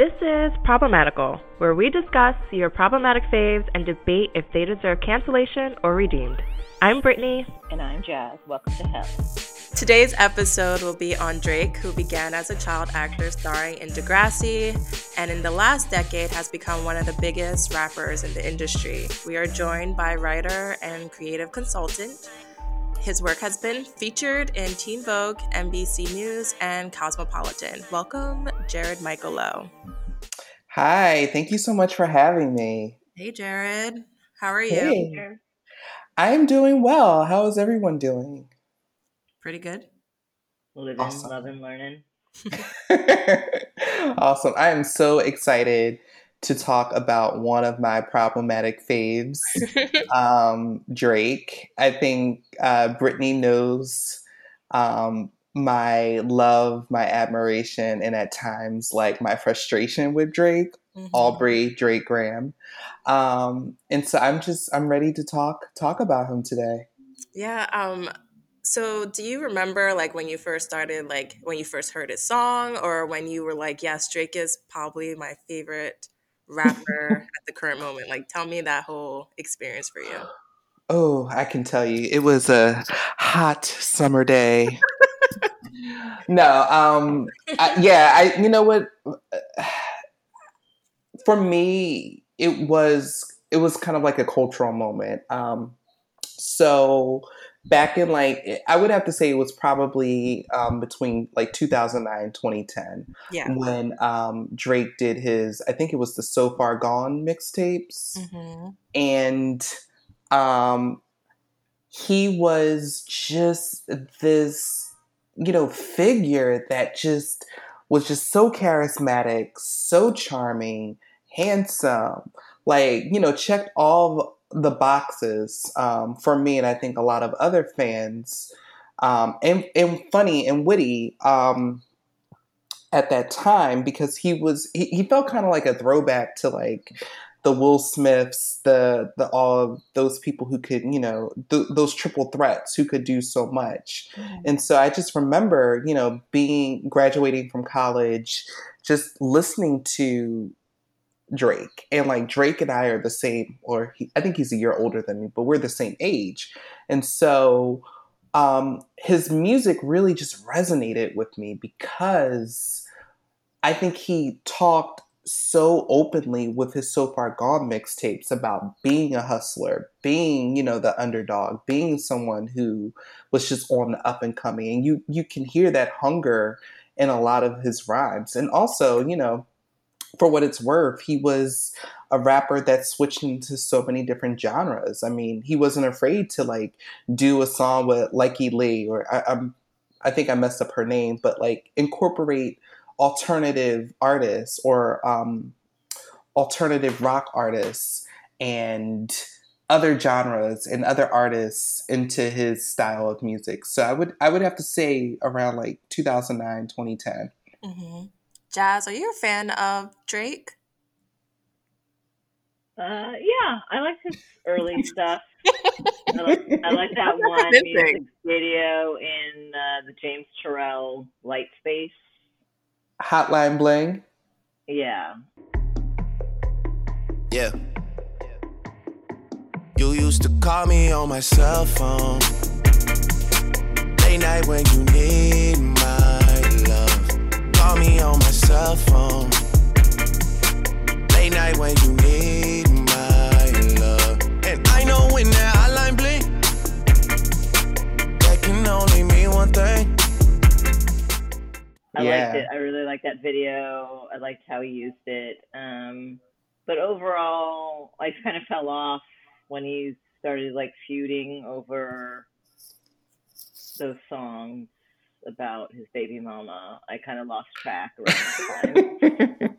This is Problematical, where we discuss your problematic faves and debate if they deserve cancellation or redeemed. I'm Brittany. And I'm Jazz. Welcome to Hell. Today's episode will be on Drake, who began as a child actor starring in Degrassi and in the last decade has become one of the biggest rappers in the industry. We are joined by writer and creative consultant. His work has been featured in Teen Vogue, NBC News, and Cosmopolitan. Welcome, Jared Michael Lowe. Hi, thank you so much for having me. Hey, Jared. How are you? Hey. I'm doing well. How is everyone doing? Pretty good. Living, awesome. loving, learning. awesome. I am so excited to talk about one of my problematic faves, um, Drake. I think uh, Brittany knows um, my love, my admiration, and at times like my frustration with Drake, mm-hmm. Aubrey Drake Graham. Um, and so I'm just I'm ready to talk talk about him today. Yeah. Um, so do you remember like when you first started, like when you first heard his song, or when you were like, yes, Drake is probably my favorite rapper at the current moment? Like, tell me that whole experience for you. Oh, I can tell you, it was a hot summer day. no, um, I, yeah, I. You know what? For me, it was it was kind of like a cultural moment. Um, so back in like I would have to say it was probably um, between like 2009 2010 yeah. when um, Drake did his I think it was the So Far Gone mixtapes mm-hmm. and um, he was just this you know figure that just was just so charismatic so charming handsome like you know checked all the boxes um, for me, and I think a lot of other fans, um, and, and funny and witty um, at that time because he was he, he felt kind of like a throwback to like the Will Smiths, the the all those people who could you know th- those triple threats who could do so much, mm-hmm. and so I just remember you know being graduating from college, just listening to Drake. And like Drake and I are the same, or he, I think he's a year older than me, but we're the same age. And so um, his music really just resonated with me because I think he talked so openly with his So Far Gone mixtapes about being a hustler, being, you know, the underdog, being someone who was just on the up and coming. And you you can hear that hunger in a lot of his rhymes. And also, you know, for what it's worth, he was a rapper that switched into so many different genres. I mean, he wasn't afraid to like do a song with Lykke Li, or I, I'm, I think I messed up her name, but like incorporate alternative artists or um, alternative rock artists and other genres and other artists into his style of music. So I would I would have to say around like 2009, 2010. Mm-hmm. Jazz, are you a fan of Drake? Uh, yeah, I like his early stuff. I, like, I like that one music video in uh, the James Turrell Light Space. Hotline Bling. Yeah. Yeah. You used to call me on my cell phone. Late night when you need my love. Call me on my cell phone. Late night when you need my love. And I know when that hotline bling, that can only mean one thing. I yeah. liked it. I really liked that video. I liked how he used it. Um, but overall, I kind of fell off when he started like feuding over those songs about his baby mama. I kind of lost track around the time.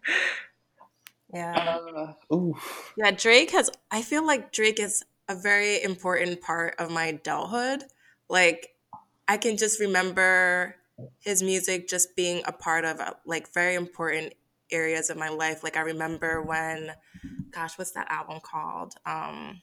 yeah. Uh, oof. Yeah, Drake has. I feel like Drake is a very important part of my adulthood. Like, I can just remember his music just being a part of like very important areas of my life. Like I remember when, gosh, what's that album called? Um,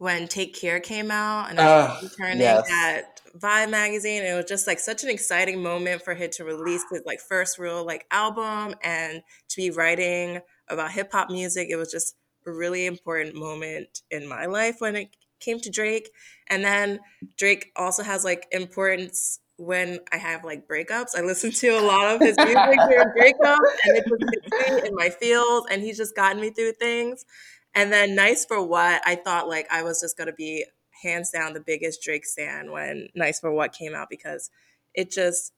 when Take Care came out and Uh, I was interning yes. at Vibe magazine. It was just like such an exciting moment for him to release his like first real like album and to be writing about hip hop music. It was just a really important moment in my life when it came to Drake. And then Drake also has like importance when I have like breakups. I listen to a lot of his music during breakups and it just hits me in my feels and he's just gotten me through things. And then Nice for What, I thought like I was just gonna be hands down the biggest Drake stan when Nice for What came out because it just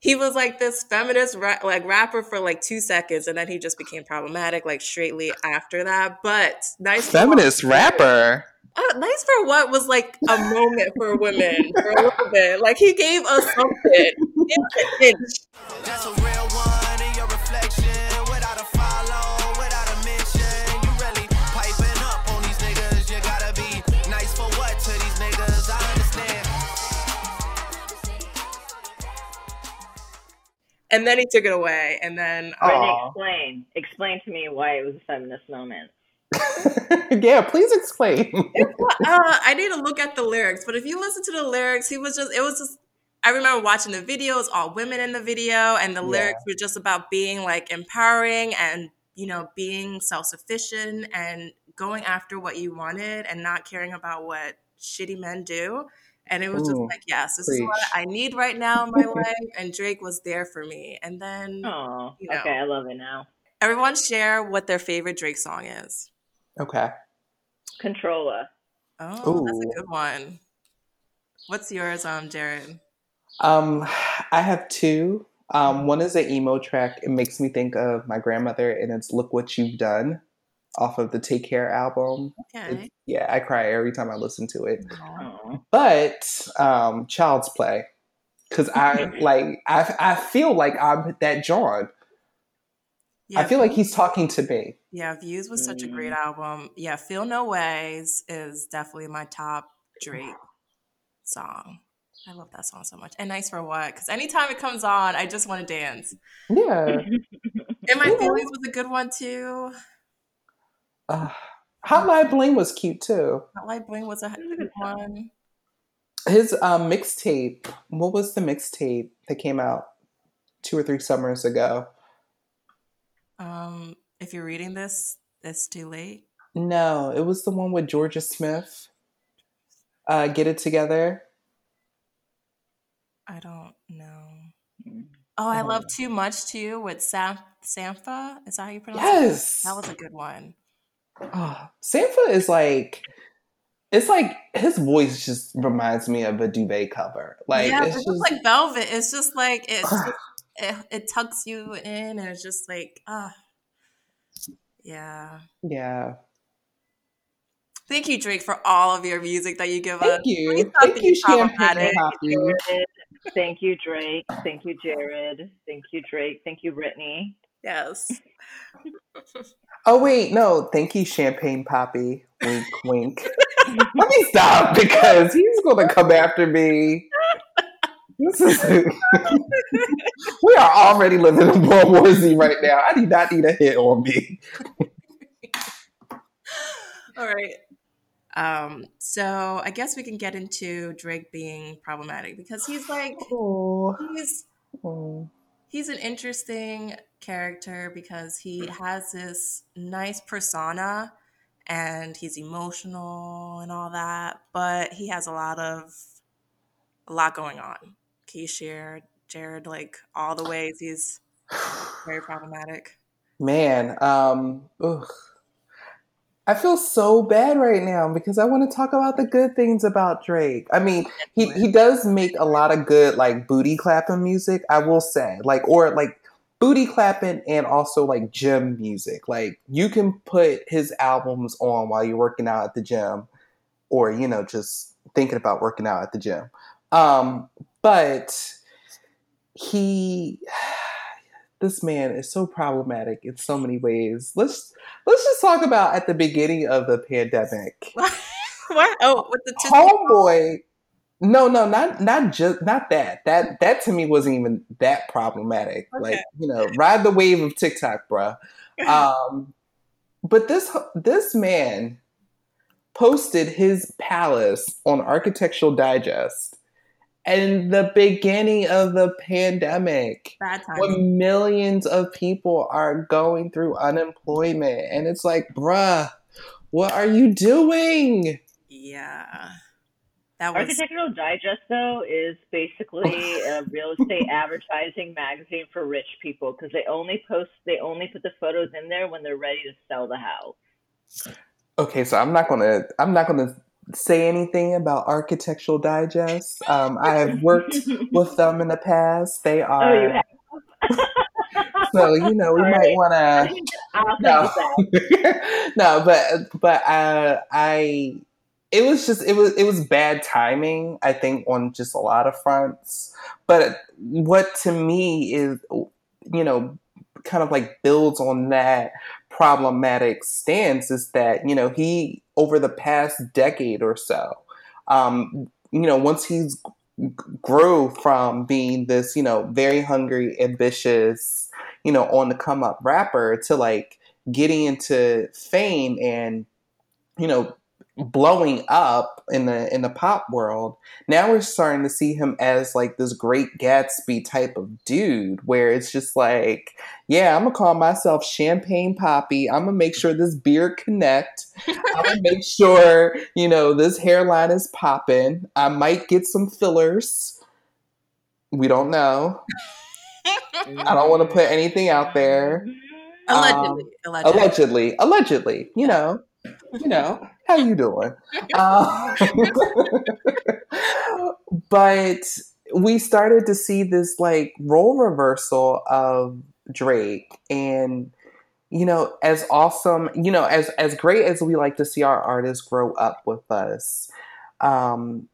he was like this feminist ra- like rapper for like two seconds and then he just became problematic like straightly after that. But Nice for Feminist rapper. uh, nice for what was like a moment for women for a little bit. Like he gave us something. And then he took it away. And then uh, Brittany, explain. Explain to me why it was a feminist moment. yeah, please explain. uh, I need to look at the lyrics. But if you listen to the lyrics, he was just it was just I remember watching the videos, all women in the video, and the Yeah. lyrics were just about being like empowering and you know being self sufficient and going after what you wanted and not caring about what shitty men do. And it was just like, yes, this is what. I need right now in my life. And Drake was there for me. And then Oh, You know. okay. I love it now. everyone share what their favorite Drake song is. okay. Controller. Oh, that's a good one. What's yours, um, Jared? Um, I have two. Um, one is an emo track. It makes me think of my grandmother, and it's "Look What You've Done" off of the Take Care album. Okay. It's, yeah, I cry every time I listen to it. Oh. But um, Child's Play, because I like I I feel like I'm that John. Yeah, I feel like he's talking to me. yeah, Views was such a great Mm. album. Yeah, Feel No Ways is definitely my top Drake song. I love that song so much. And Nice for What? Because anytime it comes on, I just want to dance. Yeah. And My Yeah. Feelings was a good one too. Uh, Hotline Bling was cute too. Light Bling was a good one. His um, mixtape. What was the mixtape that came out two or three summers ago? Um, if you're reading this, it's too late. No, it was the one with Jorja Smith. Uh, Get it together. I don't know. Oh, I love Too Much too with Sam Sampha. Is that how you pronounce it? Yes. That was a good one. Oh, Sampha is like, it's like his voice just reminds me of a duvet cover. Like yeah, it's it's just just like velvet. It's just like it's just, it, it tucks you in, and it's just like ah, yeah. yeah. Thank you, Drake, for all of your music that you give us. Thank you, Please stop thank you, Champagne problematic. Poppy. Thank you, Drake. Thank you, Jared. Thank you, Drake. Thank you, Brittany. Yes. Oh wait, no, thank you, Champagne Papi. Wink, wink. Let me stop because he's gonna come after me. This is we are already living in World War Z right now. I do not need a hit on me. All right. Um, so I guess we can get into Drake being problematic because he's like Oh, he's oh. He's an interesting character because he has this nice persona and he's emotional and all that, but he has a lot of a lot going on. Share, Jared, like all the ways he's very problematic? Man, um, ugh. I feel so bad right now because I want to talk about the good things about Drake. I mean, he, he does make a lot of good like booty clapping music, I will say. Like or like booty clapping and also like gym music. Like you can put his albums on while you're working out at the gym or you know just thinking about working out at the gym. Um but he this man is so problematic in so many ways. Let's let's just talk about at the beginning of the pandemic. what? Oh, with the two Homeboy, no, no, not not just not that. That that to me wasn't even that problematic. Okay. Like you know, ride the wave of TikTok, bruh. Um, but this this man posted his palace on Architectural Digest in the beginning of the pandemic Bad time. when millions of people are going through unemployment. And it's like, bruh, what are you doing? Yeah. That was Architectural Digest, though, is basically a real estate advertising magazine for rich people because they only post, they only put the photos in there when they're ready to sell the house. Okay, so I'm not gonna I'm not gonna say anything about Architectural Digest. Um, I have worked with them in the past. They Oh, you are so you know we All might right. want to no, send you that. no, but but uh, I it was just it was it was bad timing. I think on just a lot of fronts. But what to me is you know kind of like builds on that problematic stance is that you know he over the past decade or so um you know once he's grew from being this you know very hungry ambitious you know on the come up rapper to like getting into fame and you know blowing up in the in the pop world now we're starting to see him as like this great gatsby type of dude where it's just like yeah i'm gonna call myself champagne papi. I'm gonna make sure this beard connect. I'm gonna make sure you know this hairline is popping. I might get some fillers. We don't know. I don't want to put anything out there. Allegedly. Um, allegedly. allegedly allegedly you know you know how you doing? Um, but we started to see this like role reversal of drake and you know as awesome you know as as great as we like to see our artists grow up with us um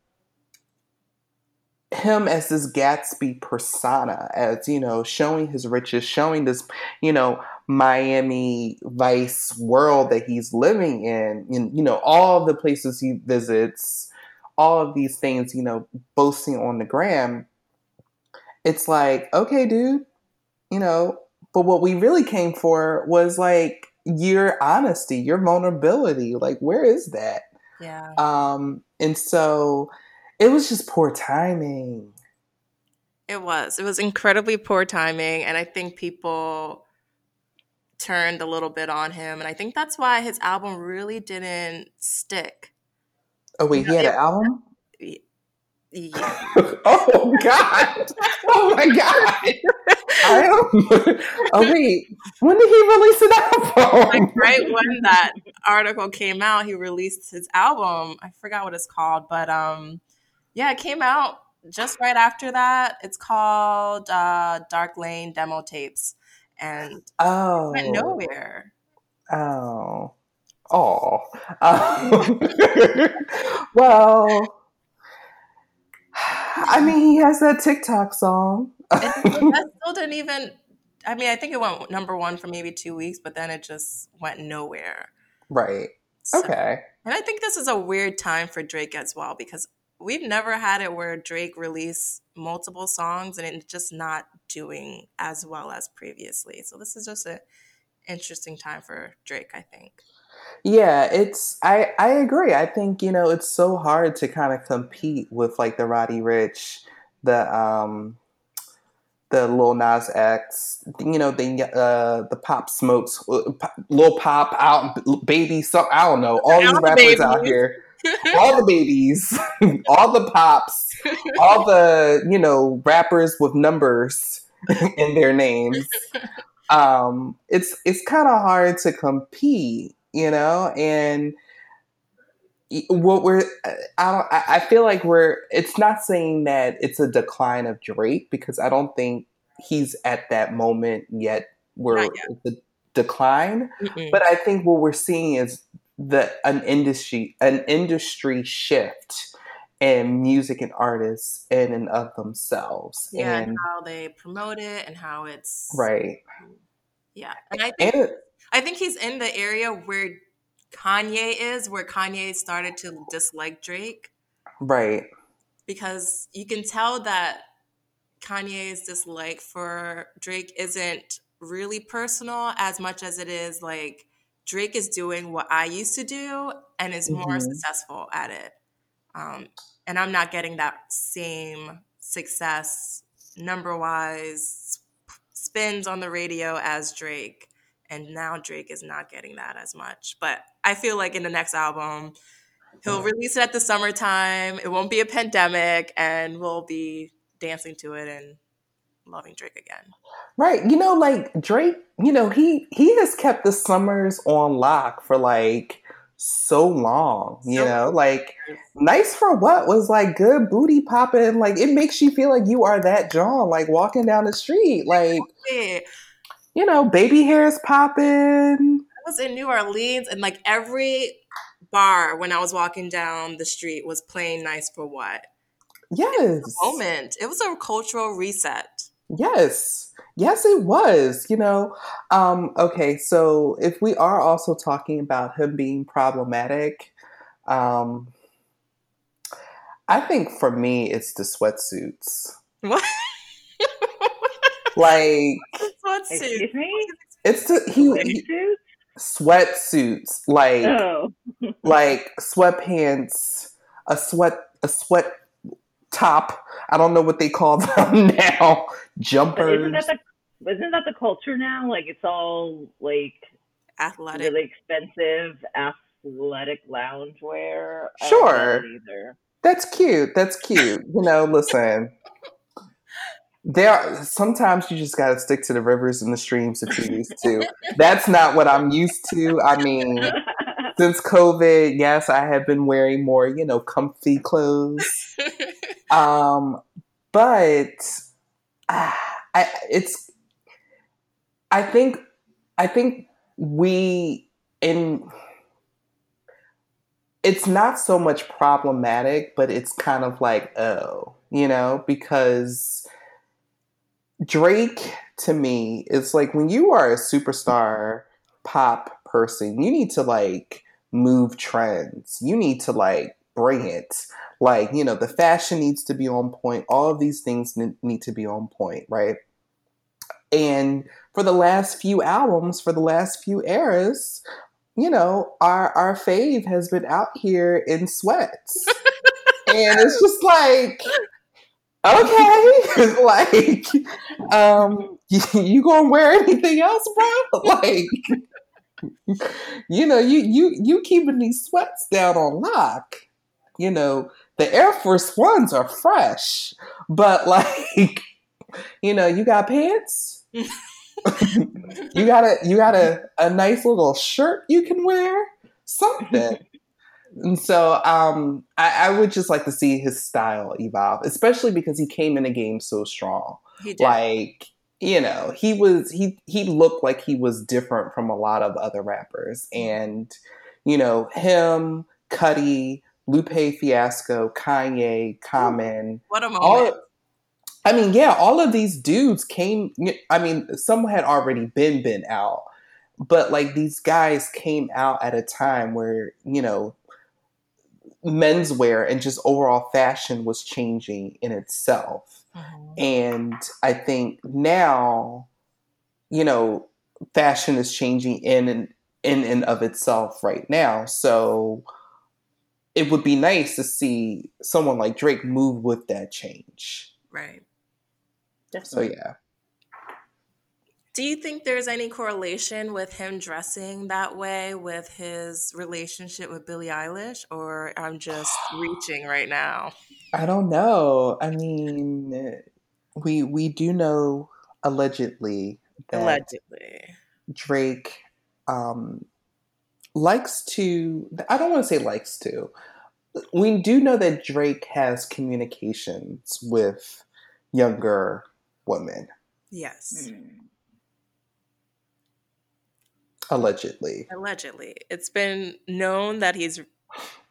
him as this Gatsby persona, as you know, showing his riches, showing this, you know, Miami Vice world that he's living in, and you know, all the places he visits, all of these things, you know, boasting on the gram. It's like, okay, dude, you know, but what we really came for was like your honesty, your vulnerability. Like, where is that? Yeah. Um, and so it was just poor timing. It was. It was incredibly poor timing. And I think people turned a little bit on him. And I think that's why his album really didn't stick. Oh wait, he had an album? Yeah. oh god! Oh my god! I am. Oh wait, when did he release an album? like right when that article came out, he released his album. I forgot what it's called, but um, yeah, it came out just right after that. It's called uh, Dark Lane Demo Tapes, and it Oh. went nowhere. Oh. Oh. Um, well, I mean, he has that TikTok song. That still didn't even. I mean, I think it went number one for maybe two weeks, but then it just went nowhere. right. So- Okay. And I think this is a weird time for Drake as well because we've never had it where Drake released multiple songs and it's just not doing as well as previously. So this is just an interesting time for Drake, I think. Yeah, it's I I agree. I think, you know, it's so hard to kind of compete with like the Roddy Ricch, the um the Lil Nas X, you know, the uh the Pop Smokes, uh, Lil Pop out baby some I don't know, all these rappers out here. All the babies, all the pops, all the, you know, rappers with numbers in their names. Um it's it's kind of hard to compete, you know, and what we're I don't I feel like we're it's not saying that it's a decline of Drake because I don't think he's at that moment yet where yet. it's a decline Mm-mm. but I think what we're seeing is the an industry an industry shift in music and artists in and of themselves yeah, and and how they promote it and how it's right Yeah, and I think and I think he's in the area where Kanye is, where Kanye started to dislike Drake. right because you can tell that Kanye's dislike for Drake isn't really personal as much as it is like Drake is doing what I used to do and is more Mhm. successful at it. Um, and I'm not getting that same success number wise spins on the radio as Drake. And now Drake is not getting that as much. But I feel like in the next album, he'll release it at the summertime. It won't be a pandemic, and we'll be dancing to it and loving Drake again. Right. You know, like Drake, you know, he he has kept the summers on lock for like so long, you So- know, like nice for what was like good booty popping. Like it makes you feel like you are that John, like walking down the street. Like, Yeah. you know, baby hairs popping. I was in New Orleans, and like every bar when I was walking down the street was playing "Nice for What." Yes. Moment. It was a cultural reset. Yes. Yes, it was. You know, um, okay, so if we are also talking about him being problematic, um, I think for me it's the sweatsuits. What? Like What's Excuse me? it's the he, Lady he sweatsuits, like Oh, like sweatpants, a sweat a sweat top. I don't know what they call them now. but Jumpers. isn't that the isn't that the culture now? Like it's all like athletic? really expensive athletic loungewear. I Sure. Either. That's cute. That's cute. You know, listen. There are, sometimes you just gotta stick to the rivers and the streams that you're used to. That's not what I'm used to. I mean, since COVID, yes, I have been wearing more, you know, comfy clothes. Um, but ah, I it's I think I think we in it's not so much problematic, but it's kind of like, oh, you know, because Drake to me is like when you are a superstar pop person, you need to like move trends. You need to like it. Like, you know, the fashion needs to be on point. All of these things need to be on point, right? And for the last few albums, for the last few eras, you know, our our fave has been out here in sweats. and it's just like okay, like um you, you gonna wear anything else, bro? Like you know, you you you keeping these sweats down on lock. You know, the Air Force Ones are fresh, but like, you know, you got pants. you got a you got a, a nice little shirt you can wear, something. and so um, I, I would just like to see his style evolve, especially because he came in the game so strong. Like you know, he was he he looked like he was different from a lot of other rappers, and you know him, Cudi, Lupe Fiasco, Kanye, Common, what a moment. all. I mean, yeah, all of these dudes came. I mean, some had already been been out, but like these guys came out at a time where you know menswear and just overall fashion was changing in itself. Mhm. And I think now, you know, fashion is changing in and in and of itself right now. So it would be nice to see someone like Drake move with that change. Right. So yeah. Do you think there's any correlation with him dressing that way with his relationship with Billie Eilish, or I'm just reaching right now? I don't know. I mean, we we do know allegedly that Allegedly. Drake um, likes to. I don't want to say likes to. We do know that Drake has communications with younger women, Yes. Hmm. allegedly. Allegedly. It's been known that he's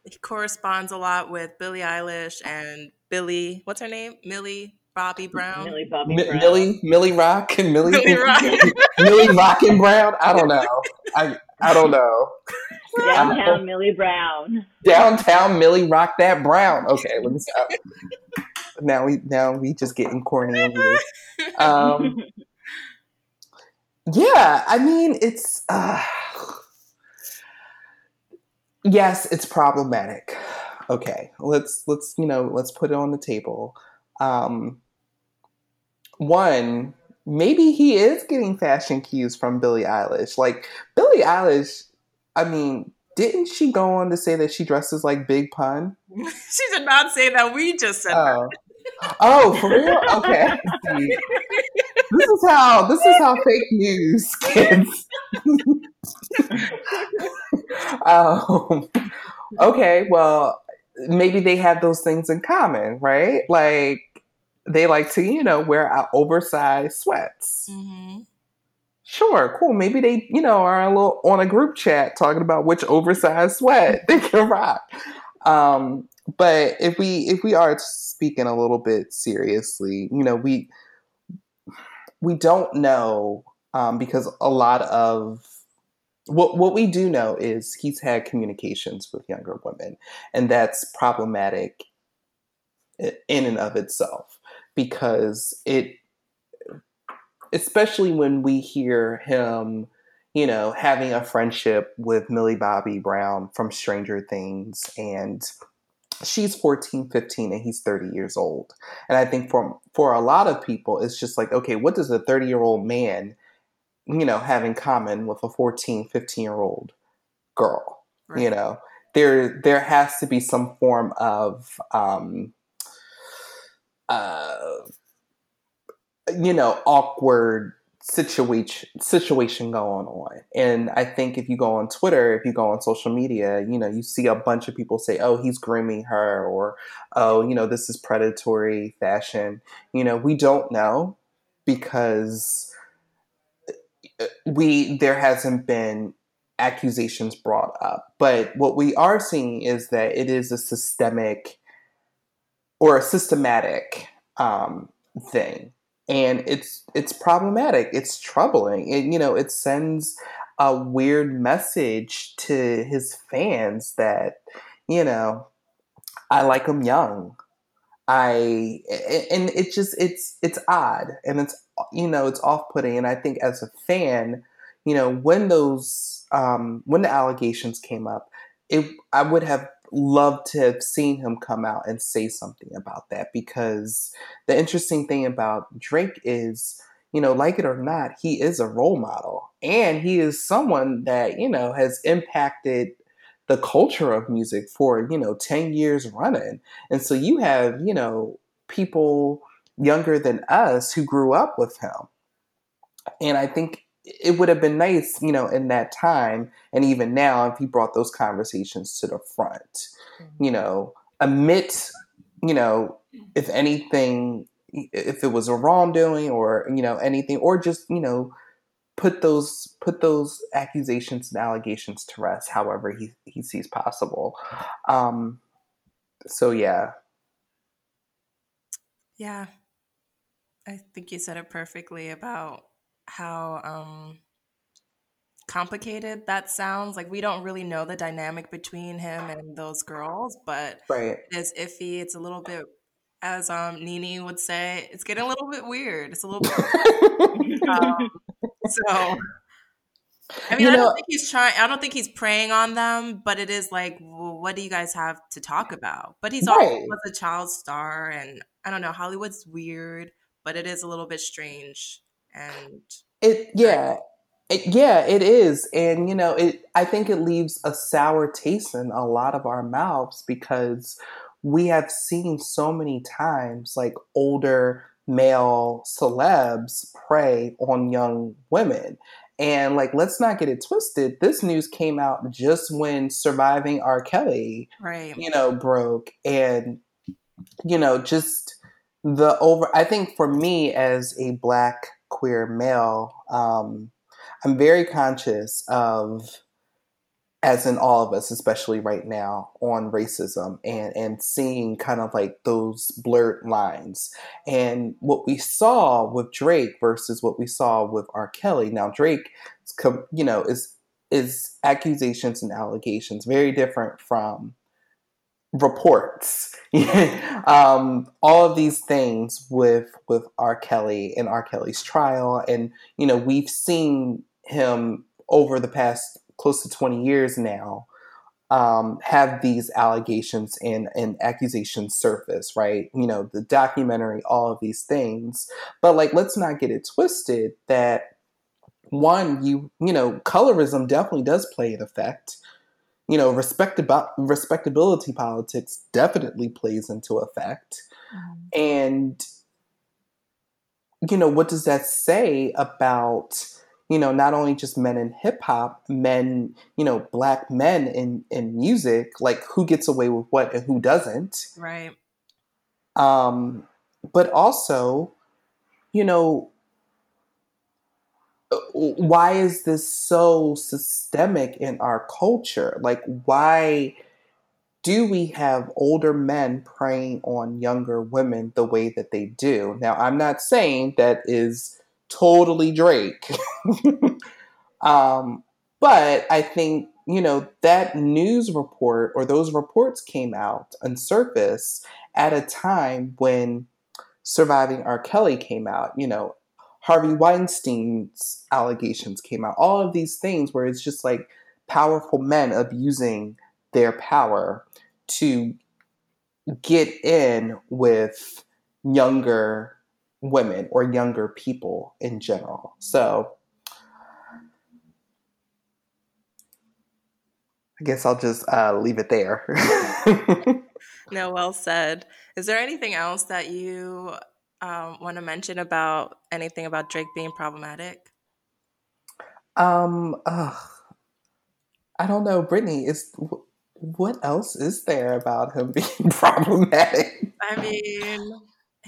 he corresponds a lot with Billie Eilish and Billy, what's her name? Millie Bobby Brown. Millie Bobby Mi- Brown. Millie, Millie Rock, and Millie, Millie Rock. Millie Rock and Brown. I don't know. I I don't know. Downtown Millie Brown. Downtown Millie Rock that Brown. Okay, let me stop. now we now we just getting corny over this. Um, yeah, I mean it's uh, yes, it's problematic. Okay, let's let's you know let's put it on the table. Um, one, maybe he is getting fashion cues from Billie Eilish. Like Billie Eilish, I mean, didn't she go on to say that she dresses like Big Pun? she did not say that. We just said oh. that. Oh, for real? Okay. this is how this is how fake news kids. um, okay, well, maybe they have those things in common, right? Like they like to, you know, wear oversized sweats. Mm-hmm. Sure, cool. Maybe they, you know, are a little on a group chat talking about which oversized sweat they can rock. Um, but if we if we are speaking a little bit seriously, you know, we we don't know um, because a lot of what what we do know is he's had communications with younger women, and that's problematic in and of itself because it especially when we hear him you know having a friendship with millie bobby brown from stranger things and she's 14 15 and he's 30 years old and i think for for a lot of people it's just like okay what does a 30 year old man you know have in common with a 14 15 year old girl right. you know there there has to be some form of um uh you know, awkward situation situation going on. And I think if you go on Twitter, if you go on social media, you know, you see a bunch of people say, "Oh, he's grooming her," or "Oh, you know, this is predatory fashion." You know, we don't know because uh, we there hasn't been accusations brought up. But what we are seeing is that it is a systemic or a systematic um, thing. And it's it's problematic. It's troubling. It, you know it sends a weird message to his fans that you know i like him young. I and it just it's it's odd. And it's you know it's off-putting. And i think as a fan you know when those um when the allegations came up it i would have love to have seen him come out and say something about that because the interesting thing about Drake is, you know, like it or not, he is a role model and he is someone that, you know, has impacted the culture of music for, you know, 10 years running. And so you have, you know, people younger than us who grew up with him. And I think it would have been nice, you know, in that time and even now if he brought those conversations to the front. Mm-hmm. You know, admit, you know, if anything, if it was a wrongdoing or you know anything, or just you know put those put those accusations and allegations to rest, however he he sees possible. Um, so yeah, yeah, I think you said it perfectly about how um, complicated that sounds. Like we don't really know the dynamic between him and those girls, but right. it's iffy. It's a little bit, as um, Nini would say, it's getting a little bit weird. It's a little bit. um, so. I mean, you I don't think he's trying. I don't think he's preying on them, but it is like, well, what do you guys have to talk about? But he's right. also a child star, and I don't know. Hollywood's weird, but it is a little bit strange and it yeah it, yeah it is and you know it i think it leaves a sour taste in a lot of our mouths because we have seen so many times like older male celebs prey on young women and like let's not get it twisted this news came out just when surviving r. Kelly right. you know broke and you know just the over i think for me as a black queer male, um, I'm very conscious of, as in all of us, especially right now, on racism and and seeing kind of like those blurred lines. And what we saw with Drake versus what we saw with R. Kelly. Now Drake, you know, is is accusations and allegations very different from reports, um, all of these things with with R. Kelly and R. Kelly's trial, and you know we've seen him over the past close to twenty years now um, have these allegations and, and accusations surface, right? You know, the documentary, all of these things. But like, let's not get it twisted that one, you you know, colorism definitely does play an effect. You know, respectab- respectability politics definitely plays into effect. Mm-hmm. And you know, what does that say about you know, not only just men in hip hop, men, you know, black men in in music, like who gets away with what and who doesn't. Right. Um, but also, you know, why is this so systemic in our culture? Like, why do we have older men preying on younger women the way that they do? Now, I'm not saying that is totally Drake. um, but I think, you know, that news report or those reports came out and surfaced at a time when Surviving R. Kelly came out, you know, Harvey Weinstein's allegations came out, all of these things where it's just like powerful men abusing their power to get in with younger women or younger people in general. So I guess I'll just uh, leave it there. no, well said. Is there anything else that you um, want to mention about anything about Drake being problematic? Um, I don't know, Brittany. Is what else is there about him being problematic? I mean,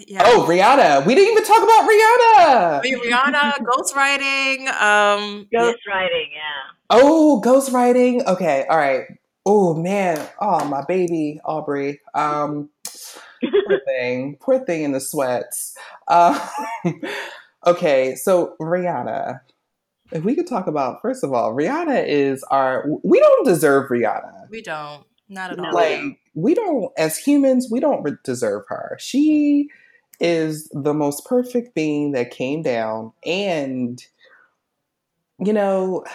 yeah. Oh, Rihanna. We didn't even talk about Rihanna. I mean, Rihanna, ghostwriting. Um, ghostwriting, yeah. Oh, ghostwriting. Okay, all right. Oh man. Oh, my baby Aubrey. Um, poor thing. Poor thing in the sweats. Um, okay, so Rihanna. If we could talk about first of all, Rihanna is our. We don't deserve Rihanna. We don't. Not at all. Like we don't, as humans, we don't deserve her. She is the most perfect being that came down. And, you know,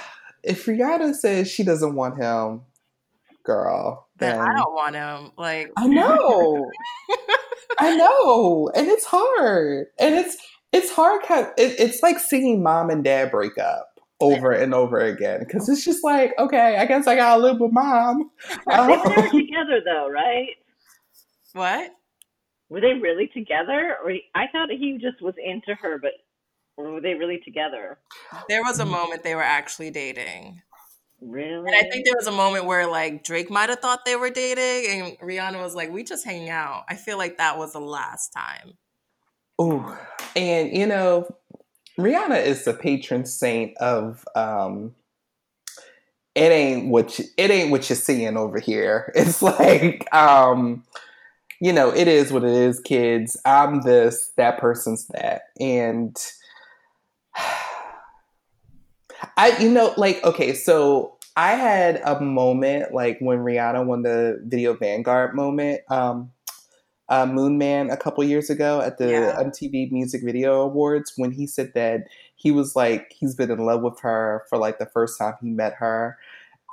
if Rihanna says she doesn't want him, girl, then I don't want him. Like, I know. I know. And it's hard. And it's, it's hard. It, it's like seeing mom and dad break up over and over again because it's just like, okay, I guess I gotta live with mom. they were um, together though, right? What? were they really together or he, i thought he just was into her but were they really together there was a mm. moment they were actually dating really? And i think there was a moment where like drake might have thought they were dating and rihanna was like we just hang out. I feel like that was the last time. Oh and you know rihanna is the patron saint of um it ain't what you, it ain't what you're seeing over here. It's like um you know, it is what it is, kids. I'm this, that person's that. And I, you know, like, okay, so I had a moment like when Rihanna won the Video Vanguard moment, um, uh, Moon Man a couple years ago at the yeah. MTV Music Video Awards when he said that he was like, he's been in love with her for like the first time he met her.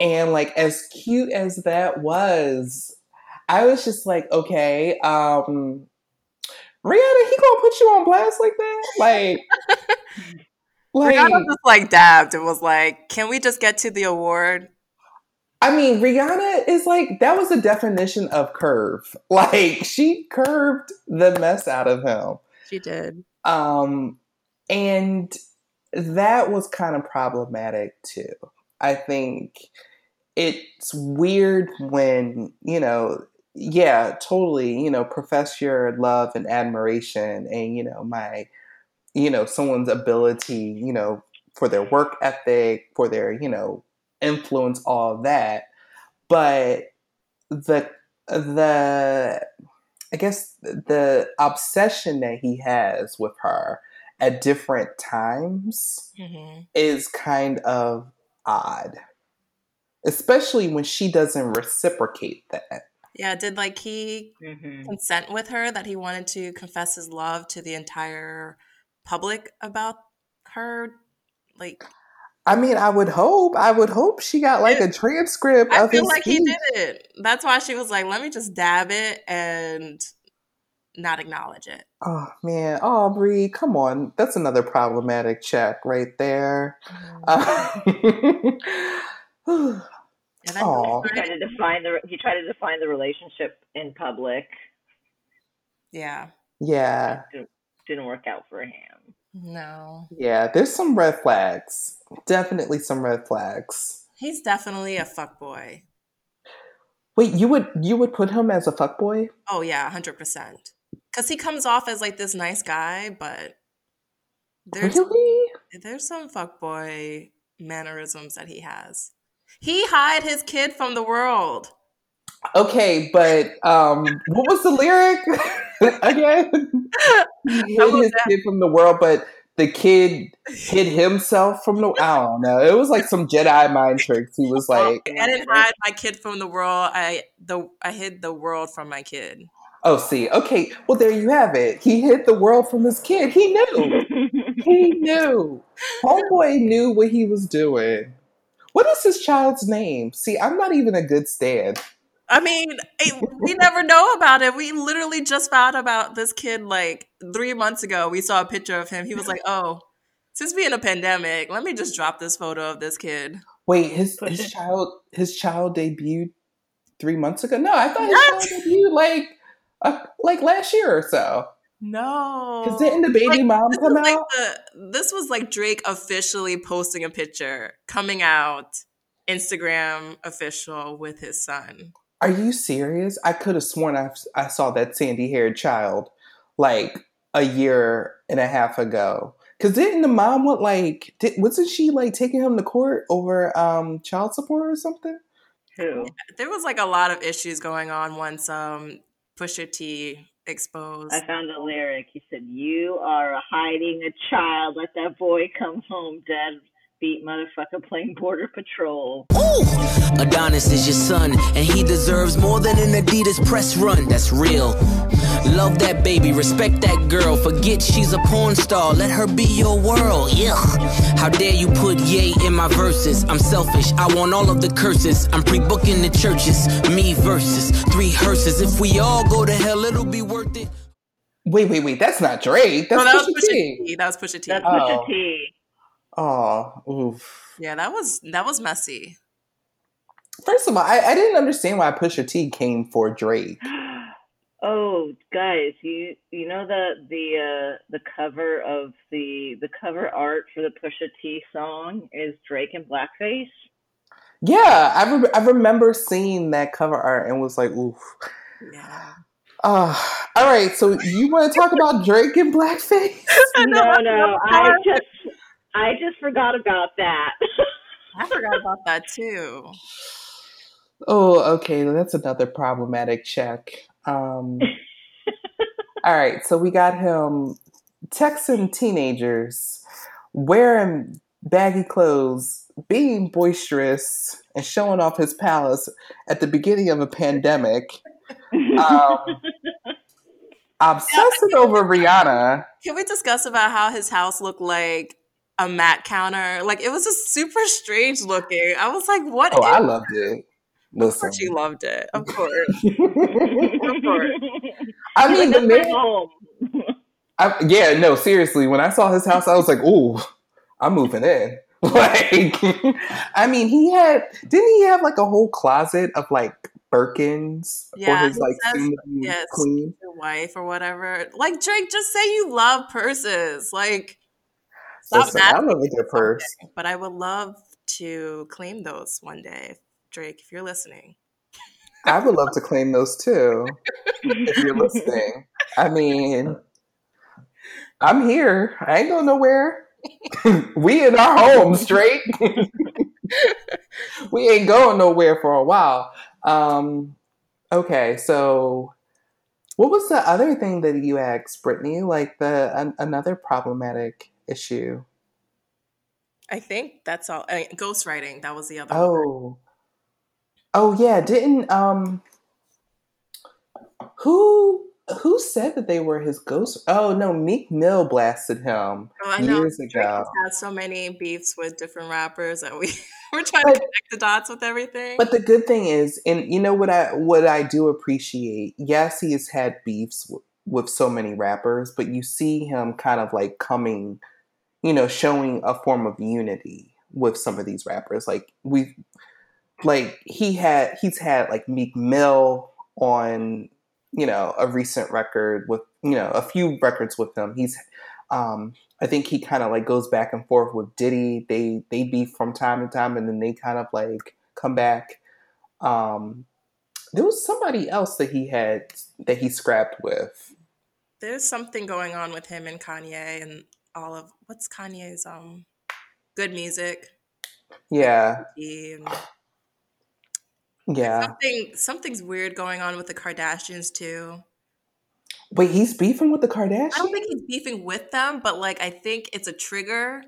And like, as cute as that was, I was just like, okay, um, Rihanna, he gonna put you on blast like that? Like, like Rihanna just like dabbed and was like, "Can we just get to the award?" I mean, Rihanna is like that was the definition of curve. Like she curved the mess out of him. She did. Um, and that was kind of problematic too. I think it's weird when you know yeah, totally, you know, profess your love and admiration and, you know, my, you know, someone's ability, you know, for their work ethic, for their, you know, influence, all that. But the, the, I guess the obsession that he has with her at different times mm-hmm. is kind of odd, especially when she doesn't reciprocate that. Yeah, did like he mm-hmm. consent with her that he wanted to confess his love to the entire public about her? Like I mean, I would hope. I would hope she got like a transcript I of feel his like he did it. That's why she was like, "Let me just dab it and not acknowledge it." Oh man, Aubrey, come on. That's another problematic check right there. Mm. Uh, And then He tried to define the he tried to define the relationship in public. yeah, yeah, Didn't work out for him. No, yeah. There's some red flags. Definitely some red flags. he's definitely a fuck boy. Wait, you would you would put him as a fuckboy? Oh yeah, hundred percent. Because he comes off as like this nice guy, but there's Really? there's some fuckboy mannerisms that he has. He hide his kid from the world. Okay, but um, what was the lyric again? He hid his kid from the world, but the kid hid himself from the. I don't know. It was like some Jedi mind tricks. He was oh, like, I didn't hide my kid from the world. I the I hid the world from my kid. "Oh, see, okay, well, there you have it. He hid the world from his kid. He knew. He knew. Homeboy knew what he was doing. What is his child's name? See, I'm not even a good stand. I mean, it, we never know about it. We literally just found about this kid like three months ago. We saw a picture of him. He was like, "Oh, since being a pandemic, let me just drop this photo of this kid." Wait, his his child his child debuted three months ago. No, I thought his What? child debuted like uh, like last year or so. No, Because didn't the baby Like, mom come was like out? the this was like Drake officially posting a picture, coming out, Instagram official with his son. Are you serious? I could have sworn I, I saw that sandy haired child like a year and a half ago. Because didn't the mom want like did, wasn't she like taking him to court over um child support or something? Who? There was like a lot of issues going on once um Pusha T exposed. I found a lyric. He said, "You are hiding a child. Let that boy come home, dead beat motherfucker playing border patrol." Adonis is your son, and he deserves more than an Adidas press run. That's real. Love that baby, respect that girl. Forget she's a porn star, let her be your world. Yeah. How dare you put yay in my verses? I'm selfish, I want all of the curses. I'm pre booking the churches, me versus three hearses. If we all go to hell, it'll be worth it. Wait, wait, wait. That's not Drake. That's no, that was Pusha Pusha T. T. That was Pusha T. That's Oh. Pusha T. Oh. Oh, oof. yeah, that was that was messy. First of all, I, I didn't understand why Pusha T came for Drake. Oh, guys, you you know the the uh, the cover of the the cover art for the Pusha T song is Drake in blackface. Yeah, I, re- I remember seeing that cover art and was like, oof. Yeah. Uh, all right, so you want to talk about Drake and blackface? No, no, I just I just forgot about that. I forgot about that too. Oh, okay, that's another problematic check. Um, all right, so we got him texting teenagers, wearing baggy clothes, being boisterous, and showing off his palace at the beginning of a pandemic. Um, obsessing over Rihanna. Can we discuss about how his house looked like a mat counter? Like it was just super strange looking. I was like, "What?" Oh, I loved it. Of Listen, course, you loved it. Of course. I mean, the man. I, yeah, no, seriously. When I saw his house, I was like, "Ooh, I'm moving in." Like, I mean, he had didn't he have like a whole closet of like Birkins Yeah, for his like says- soon to be yes. queen? Wife or whatever. Like Drake, just say you love purses. Like, stop Listen, I love a good purse. But I would love to claim those one day, Drake, if you're listening. I would love to claim those too. if you're listening, I mean, I'm here. I ain't going nowhere. we in our home, Drake. we ain't going nowhere for a while. Um, okay, so what was the other thing that you asked, Brittany? Like the an, another problematic issue? I think that's all. I mean, ghostwriting. That was the other. one. Oh, oh yeah. Didn't um, who who said that they were his ghost? Oh no, Meek Mill blasted him Oh, know years Drake ago. has had so many beefs with different rappers that we we're trying But- to connect the dots with everything. But the good thing is, and you know what I what I do appreciate. Yes, he has had beefs w- with so many rappers, but you see him kind of like coming, you know, showing a form of unity with some of these rappers. Like we, like he had, he's had like Meek Mill on, you know, a recent record with, you know, a few records with him. He's, um, I think he kind of like goes back and forth with Diddy. They they beef from time to time, and then they kind of like come back. Um, there was somebody else that he had that he scrapped with. There's something going on with him and Kanye and all of what's Kanye's um G.O.O.D. Music. Yeah, And yeah. something something's weird going on with the Kardashians too. Wait, he's beefing with the Kardashians. I don't think he's beefing with them, but like I think it's a trigger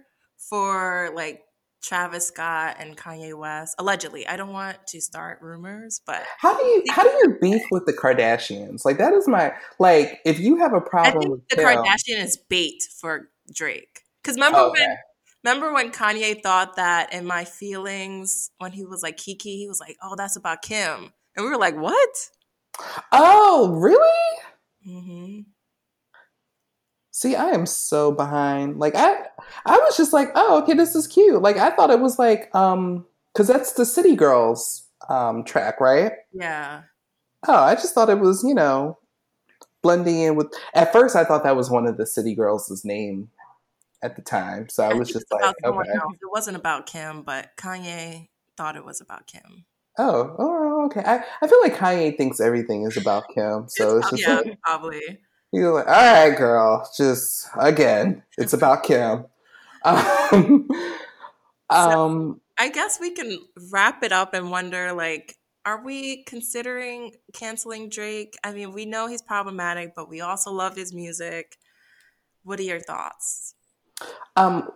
for like Travis Scott and Kanye West. Allegedly. I don't want to start rumors, but How do you how do you beef with the Kardashians? Like that is my like if you have a problem think with the Kardashian is bait for Drake. Because remember Okay. when remember when Kanye thought that in my feelings when he was like Kiki, he was like, "Oh, that's about Kim," and we were like, "What?" Oh, really? hmm See, I am so behind. Like I I was just like, oh, okay, this is cute. Like I thought it was like um cuz that's the City Girls um track, right? Yeah, Oh, I just thought it was, you know, blending in with At first I thought that was one of the City Girls' name at the time. So I was just like, okay. else. It wasn't about Kim, but Kanye thought it was about Kim. Oh, oh, okay. I, I feel like Kanye thinks everything is about Kim. So it's just yeah, like probably. You're like, all right, girl. Just again, it's about Kim. Um, um, I guess we can wrap it up and wonder like, are we considering canceling Drake? I mean, we know he's problematic, but we also love his music. What are your thoughts? Um,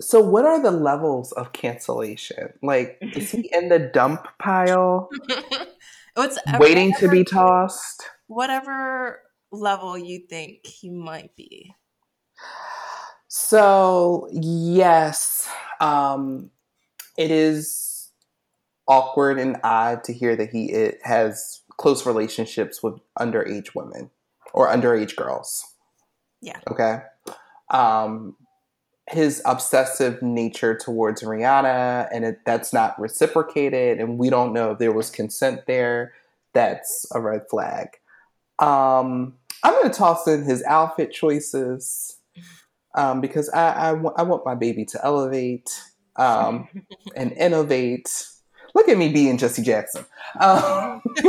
so what are the levels of cancellation? Like, is he in the dump pile, What's waiting to be tossed? whatever level you think he might be. So yes, um, it is awkward and odd to hear that he it has close relationships with underage women or underage girls. Yeah. Okay. Um, his obsessive nature towards Rihanna, and it, that's not reciprocated, and we don't know if there was consent there. That's a red flag. Um, I'm going to toss in his outfit choices um, because I, I, wa- I want my baby to elevate um, and innovate. Look at me being Jesse Jackson. Um,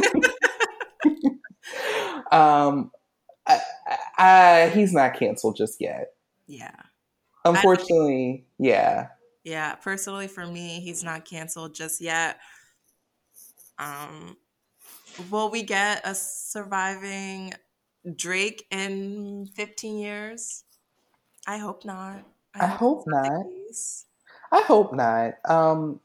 um, I, I, I, he's not canceled just yet. Yeah. Unfortunately, yeah. Yeah. Personally, for me, he's not canceled just yet. Um, will we get a surviving Drake in 15 years? I hope not. I hope not. case. I hope not. Um,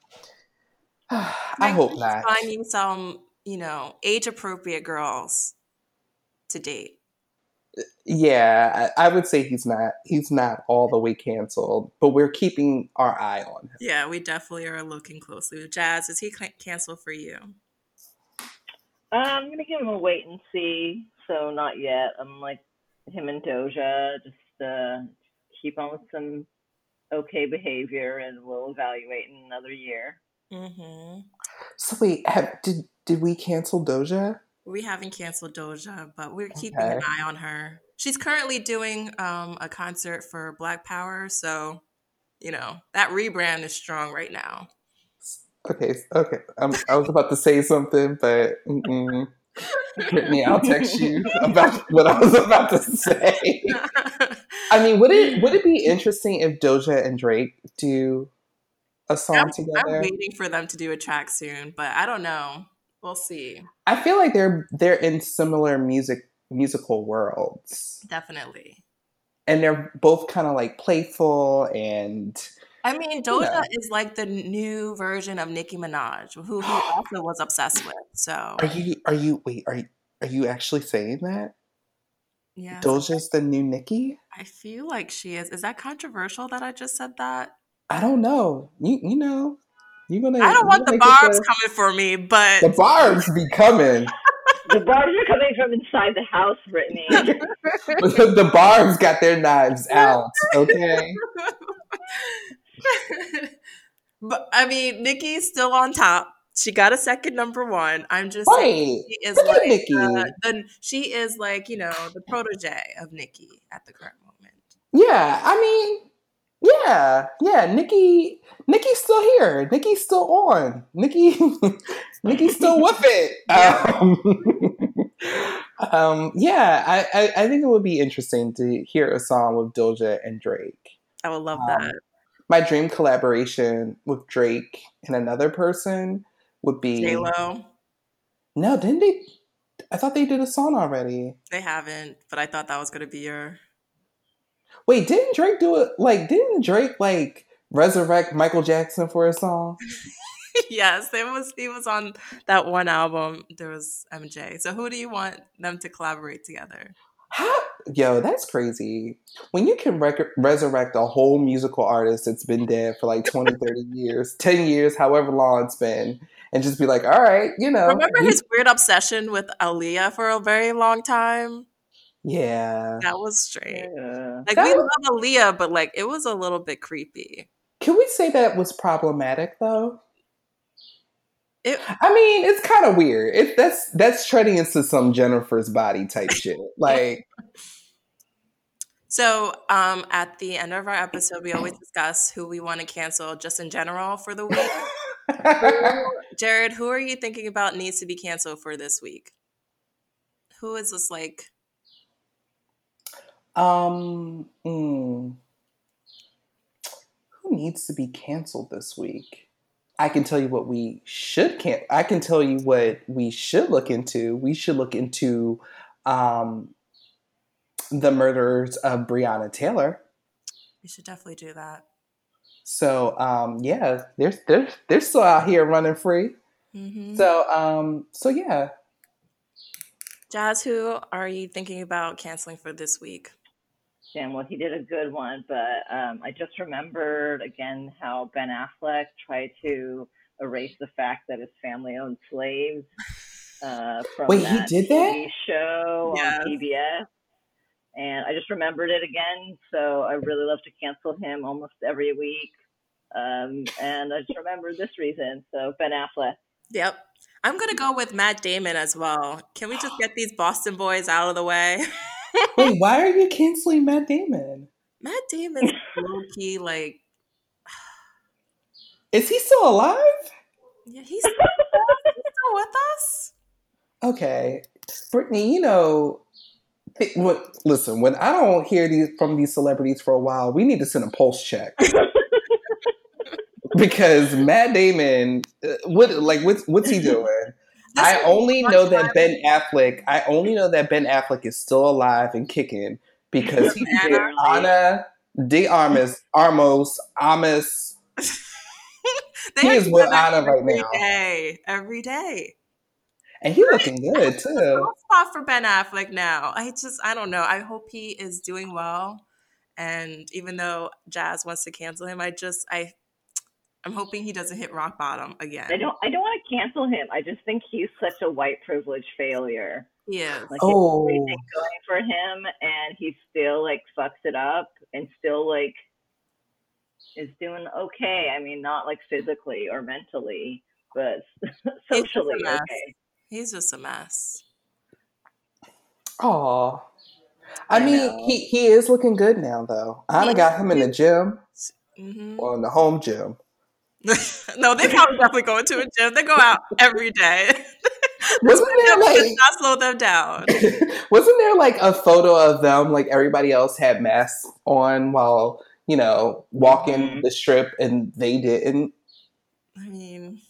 I Like, hope not. Finding some, you know, age appropriate girls to date. Yeah, I, I would say he's not. He's not all the way canceled, but we're keeping our eye on him. Yeah, we definitely are looking closely. Jazz, is he ca- canceled for you? Uh, I'm gonna give him a wait and see. So not yet. I'm like him and Doja. Just uh, keep on with some okay behavior, and we'll evaluate in another year. Mm-hmm. So wait, have, did did we cancel Doja? We haven't canceled Doja, but we're keeping Okay. an eye on her. She's currently doing um, a concert for Black Power, so you know that rebrand is strong right now. Okay, okay. Um, I was about to say something, but mm-mm. Brittany, I'll text you about what I was about to say. I mean, would it would it be interesting if Doja and Drake do a song I'm, I'm waiting for them to do a track soon, but I don't know. We'll see. I feel like they're they're in similar music musical worlds, Definitely. and they're both kind of like playful and I mean, Doja Yeah. is like the new version of Nicki Minaj, who he also was obsessed with. So Are you are you wait are you are you actually saying that? Yeah. Doja's the new Nicki? I feel like she is. Is that controversial that I just said that? I don't know. You you know, you're gonna. I don't want the barbs coming for me, but The barbs be coming. The barbs are coming from inside the house, Brittany. the barbs got their knives out. Okay. but I mean, Nicki's still on top. She got a second number one. I'm just saying she is Look at like Nicki. uh, the, she is like you know the protege of Nicki at the current moment. Yeah. I mean, yeah, yeah. Nicki, Nicki's still here. Nicki's still on. Nicki, Nicki's still with it. Um, um, yeah, I, I, I think it would be interesting to hear a song with Doja and Drake. I would love Um, that. My dream collaboration with Drake and another person would be J Lo, No, didn't they? I thought they did a song already. they haven't, but I thought that was gonna be your. Wait, didn't Drake do it? Like, didn't Drake like resurrect Michael Jackson for a song? yes, there was. He was on that one album. There was MJ. So who do you want them to collaborate together? How? Yo, that's crazy. When you can rec- resurrect a whole musical artist that's been dead for like 20, 30 years, 10 years, however long it's been, and just be like, all right, you know. Remember his weird obsession with Aaliyah for a very long time? Yeah. That was strange. Yeah. Like That we was- love Aaliyah, but like it was a little bit creepy. Can we say that was problematic though? It I mean, it's kind of weird. It that's that's treading into some Jennifer's body type shit. Like, so um at the end of our episode we always discuss who we want to cancel just in general for the week. Jared, who are you thinking about needs to be canceled for this week? Who is this like um, mm, who needs to be canceled this week? I can tell you what we should can. I can tell you what we should look into. We should look into um, the murders of Breonna Taylor. we should definitely do that. So um, yeah, they're they're they're still out here running free. hmm So um, so yeah, Jazz, who are you thinking about canceling for this week? Damn, well, he did a good one, but um, I just remembered again how Ben Affleck tried to erase the fact that his family owned slaves uh, from Wait, he that did that? TV show Yes. on PBS. And I just remembered it again, so I really love to cancel him almost every week. Um, and I just remembered this reason. So Ben Affleck. Yep. I'm gonna go with Matt Damon as well. Can we just get these Boston boys out of the way? wait, why are you canceling Matt Damon? Matt Damon's low key like Is he still alive? yeah, he's still, he's still with us. Okay, Brittany, you know, th- what? Listen, when I don't hear these from these celebrities for a while, we need to send a pulse check because Matt Damon, uh, what like what's what's he doing? I only know that Ben Affleck. I only know that Ben Affleck is still alive and kicking because he did. Ana de Armas, Armos, Amos. He is with Anna right now. day, every day. And he looking good too. Soft spot for Ben Affleck now. I just I don't know. I hope he is doing well. And even though Jazz wants to cancel him, I just I I'm hoping he doesn't hit rock bottom again. I don't. I don't want to cancel him. I just think he's such a white privilege failure. He is. Like Oh. everything going for him, and he still like fucks it up, and still like is doing okay. I mean, not like physically or mentally, but He's just a socially mess. okay. He's just a mess. Oh, I I mean, know. he he is looking good now though. Anna got him in the gym hmm or in the home gym. no, they probably definitely go to a gym. They go out every day. Wasn't there Does like not slow them down. wasn't there like a photo of them like everybody else had masks on while you know walking Mhm. the strip and they didn't? I mean,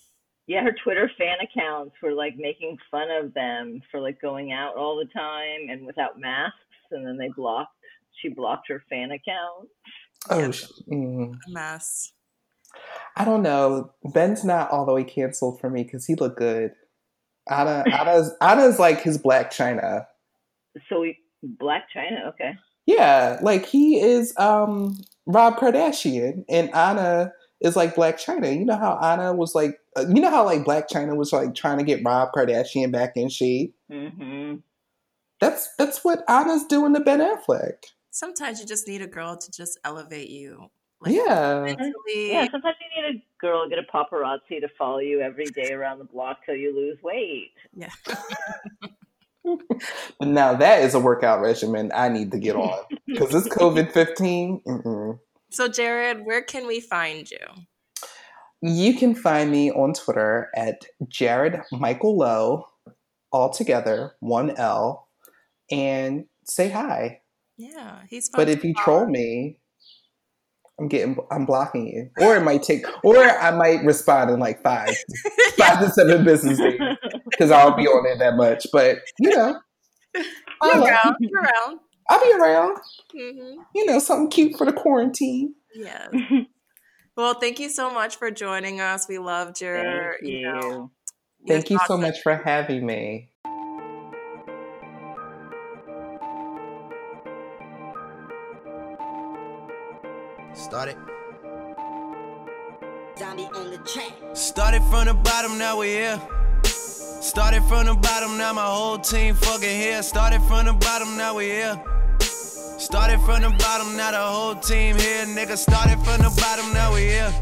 Yeah, her Twitter fan accounts were like making fun of them for like going out all the time and without masks, and then they blocked. She blocked her fan account. Oh, Yeah. sh- mm. a mess. I don't know. Ben's not all the way canceled for me because he looked good. Anna, Anna's, Anna's like his Blac Chyna. So we Blac Chyna. Okay. Yeah, like he is um Rob Kardashian, and Anna is like Blac Chyna. You know how Anna was like, uh, you know how like Blac Chyna was like trying to get Rob Kardashian back in shape. Mm-hmm. That's that's what Anna's doing to Ben Affleck. Sometimes you just need a girl to just elevate you. Yeah, mentally. Yeah, sometimes you need a girl, to get a paparazzi to follow you every day around the block till you lose weight. Yeah. but now that is a workout regimen I need to get on because this COVID 15. So, Jared, where can we find you? You can find me on Twitter at Jared Michael Lowe, all together, one L, and say hi. Yeah, he's fun But if you troll me, I'm getting, I'm blocking you, or it might take, or I might respond in like five, five to seven business days because I'll be on there that much. But you know, I'll, around. You're around. I'll be around. hmm You know, something cute for the quarantine. Yes. Well, thank you so much for joining us. We loved your, Thank you know, you. your Thank you so much for having me. Started. Zombie on the track. Started from the bottom, now we here. Started from the bottom, now my whole team fucking here. Started from the bottom, now we here. Started from the bottom, now the whole team here. Nigga, started from the bottom, now we here.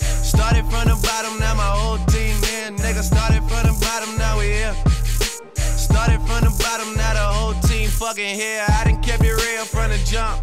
Started from the bottom, now my whole team here. Nigga, started from the bottom, now we here. Started from the bottom, now the whole team fucking here. I done kept it real from the jump.